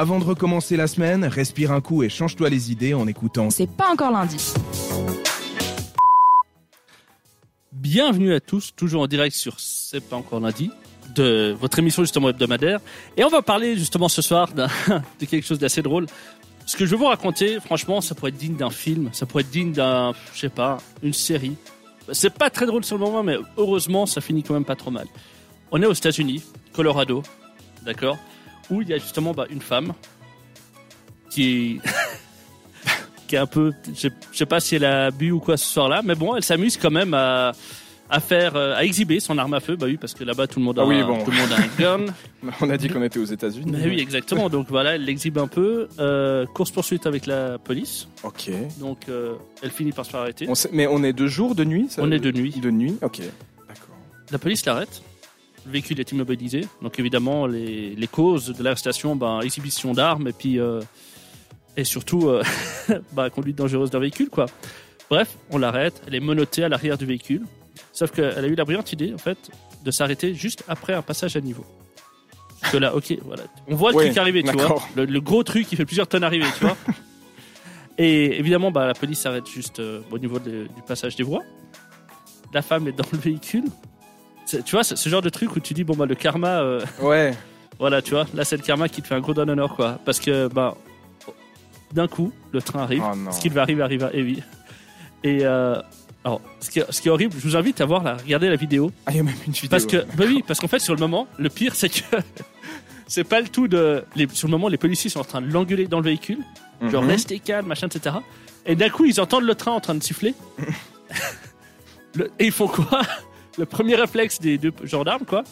Avant de recommencer la semaine, respire un coup et change-toi les idées en écoutant. C'est pas encore lundi. Bienvenue à tous, toujours en direct sur C'est pas encore lundi, de votre émission justement hebdomadaire. Et on va parler justement ce soir de quelque chose d'assez drôle. Ce que je vais vous raconter, franchement, ça pourrait être digne d'un film, ça pourrait être digne d'un, je sais pas, une série. C'est pas très drôle sur le moment, mais heureusement, ça finit quand même pas trop mal. On est aux États-Unis, Colorado, d'accord, où il y a justement bah, une femme qui qui est un peu, je je sais pas si elle a bu ou quoi ce soir-là, mais bon, elle s'amuse quand même à à faire, euh, à exhiber son arme à feu, bah oui, parce que là-bas tout le monde a, Ah oui, un- bon. tout le monde a un gun. On a dit qu'on était aux États-Unis. Mais oui, exactement. Donc voilà, elle l'exhibe un peu. Euh, course poursuite avec la police. Ok. Donc euh, elle finit par se faire arrêter. On sait- mais on est de jour, de nuit ça On est de nuit. De nuit, ok. D'accord. La police l'arrête. Le véhicule est immobilisé. Donc évidemment, les, les causes de l'arrestation, ben, exhibition d'armes et puis euh, et surtout euh, bah, conduite dangereuse d'un véhicule, quoi. Bref, on l'arrête. Elle est menottée à l'arrière du véhicule. Sauf qu'elle a eu la brillante idée, en fait, de s'arrêter juste après un passage à niveau. Parce que là, ok, voilà. On voit le truc arriver, tu vois. Le, le gros truc qui fait plusieurs tonnes arriver, tu vois. Et évidemment, bah, la police s'arrête juste euh, au niveau de- du passage des voies. La femme est dans le véhicule. Tu vois, ce genre de truc où tu dis, bon, bah, le karma, euh, Ouais. voilà, tu vois, là, c'est le karma qui te fait un gros don d'honneur, quoi. Parce que, bah, d'un coup, le train arrive. Oh ce qui va arriver arrive, et oui. Et, euh, alors, ce qui, est, ce qui est horrible, je vous invite à voir, là, regarder la vidéo. Ah, il y a même une vidéo. Parce que, bah oui, parce qu'en fait, sur le moment, le pire, c'est que c'est pas le tout de. Les, sur le moment, les policiers sont en train de l'engueuler dans le véhicule, genre Mhm. restez calme, machin, etc. Et d'un coup, ils entendent le train en train de siffler. Le- et ils font quoi? Le premier réflexe des deux gendarmes, quoi,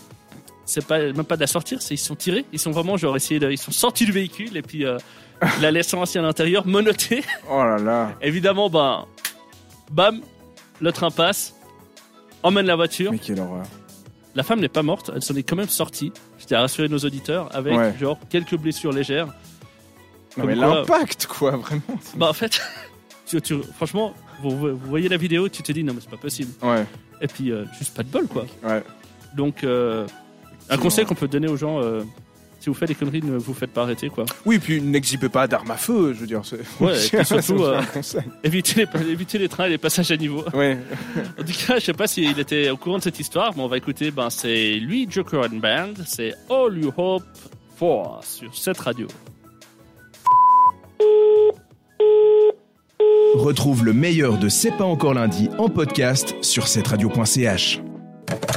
c'est pas même pas de la sortir, c'est ils sont tirés, ils sont vraiment genre essayés de, ils sont sortis du véhicule et puis euh, la laissant assis à l'intérieur, menotté. Oh là là. Évidemment, ben, bam, le train passe, emmène la voiture. Mais quelle horreur. La femme n'est pas morte, elle s'en est quand même sortie. Tiens à rassurer nos auditeurs avec Ouais. genre quelques blessures légères. Non, mais l'impact, quoi, vraiment. Bah en fait, tu- tu- franchement, vous, vous voyez la vidéo, tu te dis non mais c'est pas possible. Ouais. Et puis euh, juste pas de bol quoi. Ouais. Donc euh, un conseil qu'on peut donner aux gens, euh, si vous faites des conneries, ne vous faites pas arrêter quoi. Oui, puis n'exhibez pas d'armes à feu, je veux dire. Ouais, et puis surtout, les, évitez les trains et les passages à niveau. Ouais. En tout cas, je sais pas s'il était au courant de cette histoire, mais on va écouter, ben c'est lui, Joker and Band, c'est All You Hope For sur cette radio. Retrouve le meilleur de C'est pas encore lundi en podcast sur cette radio.ch.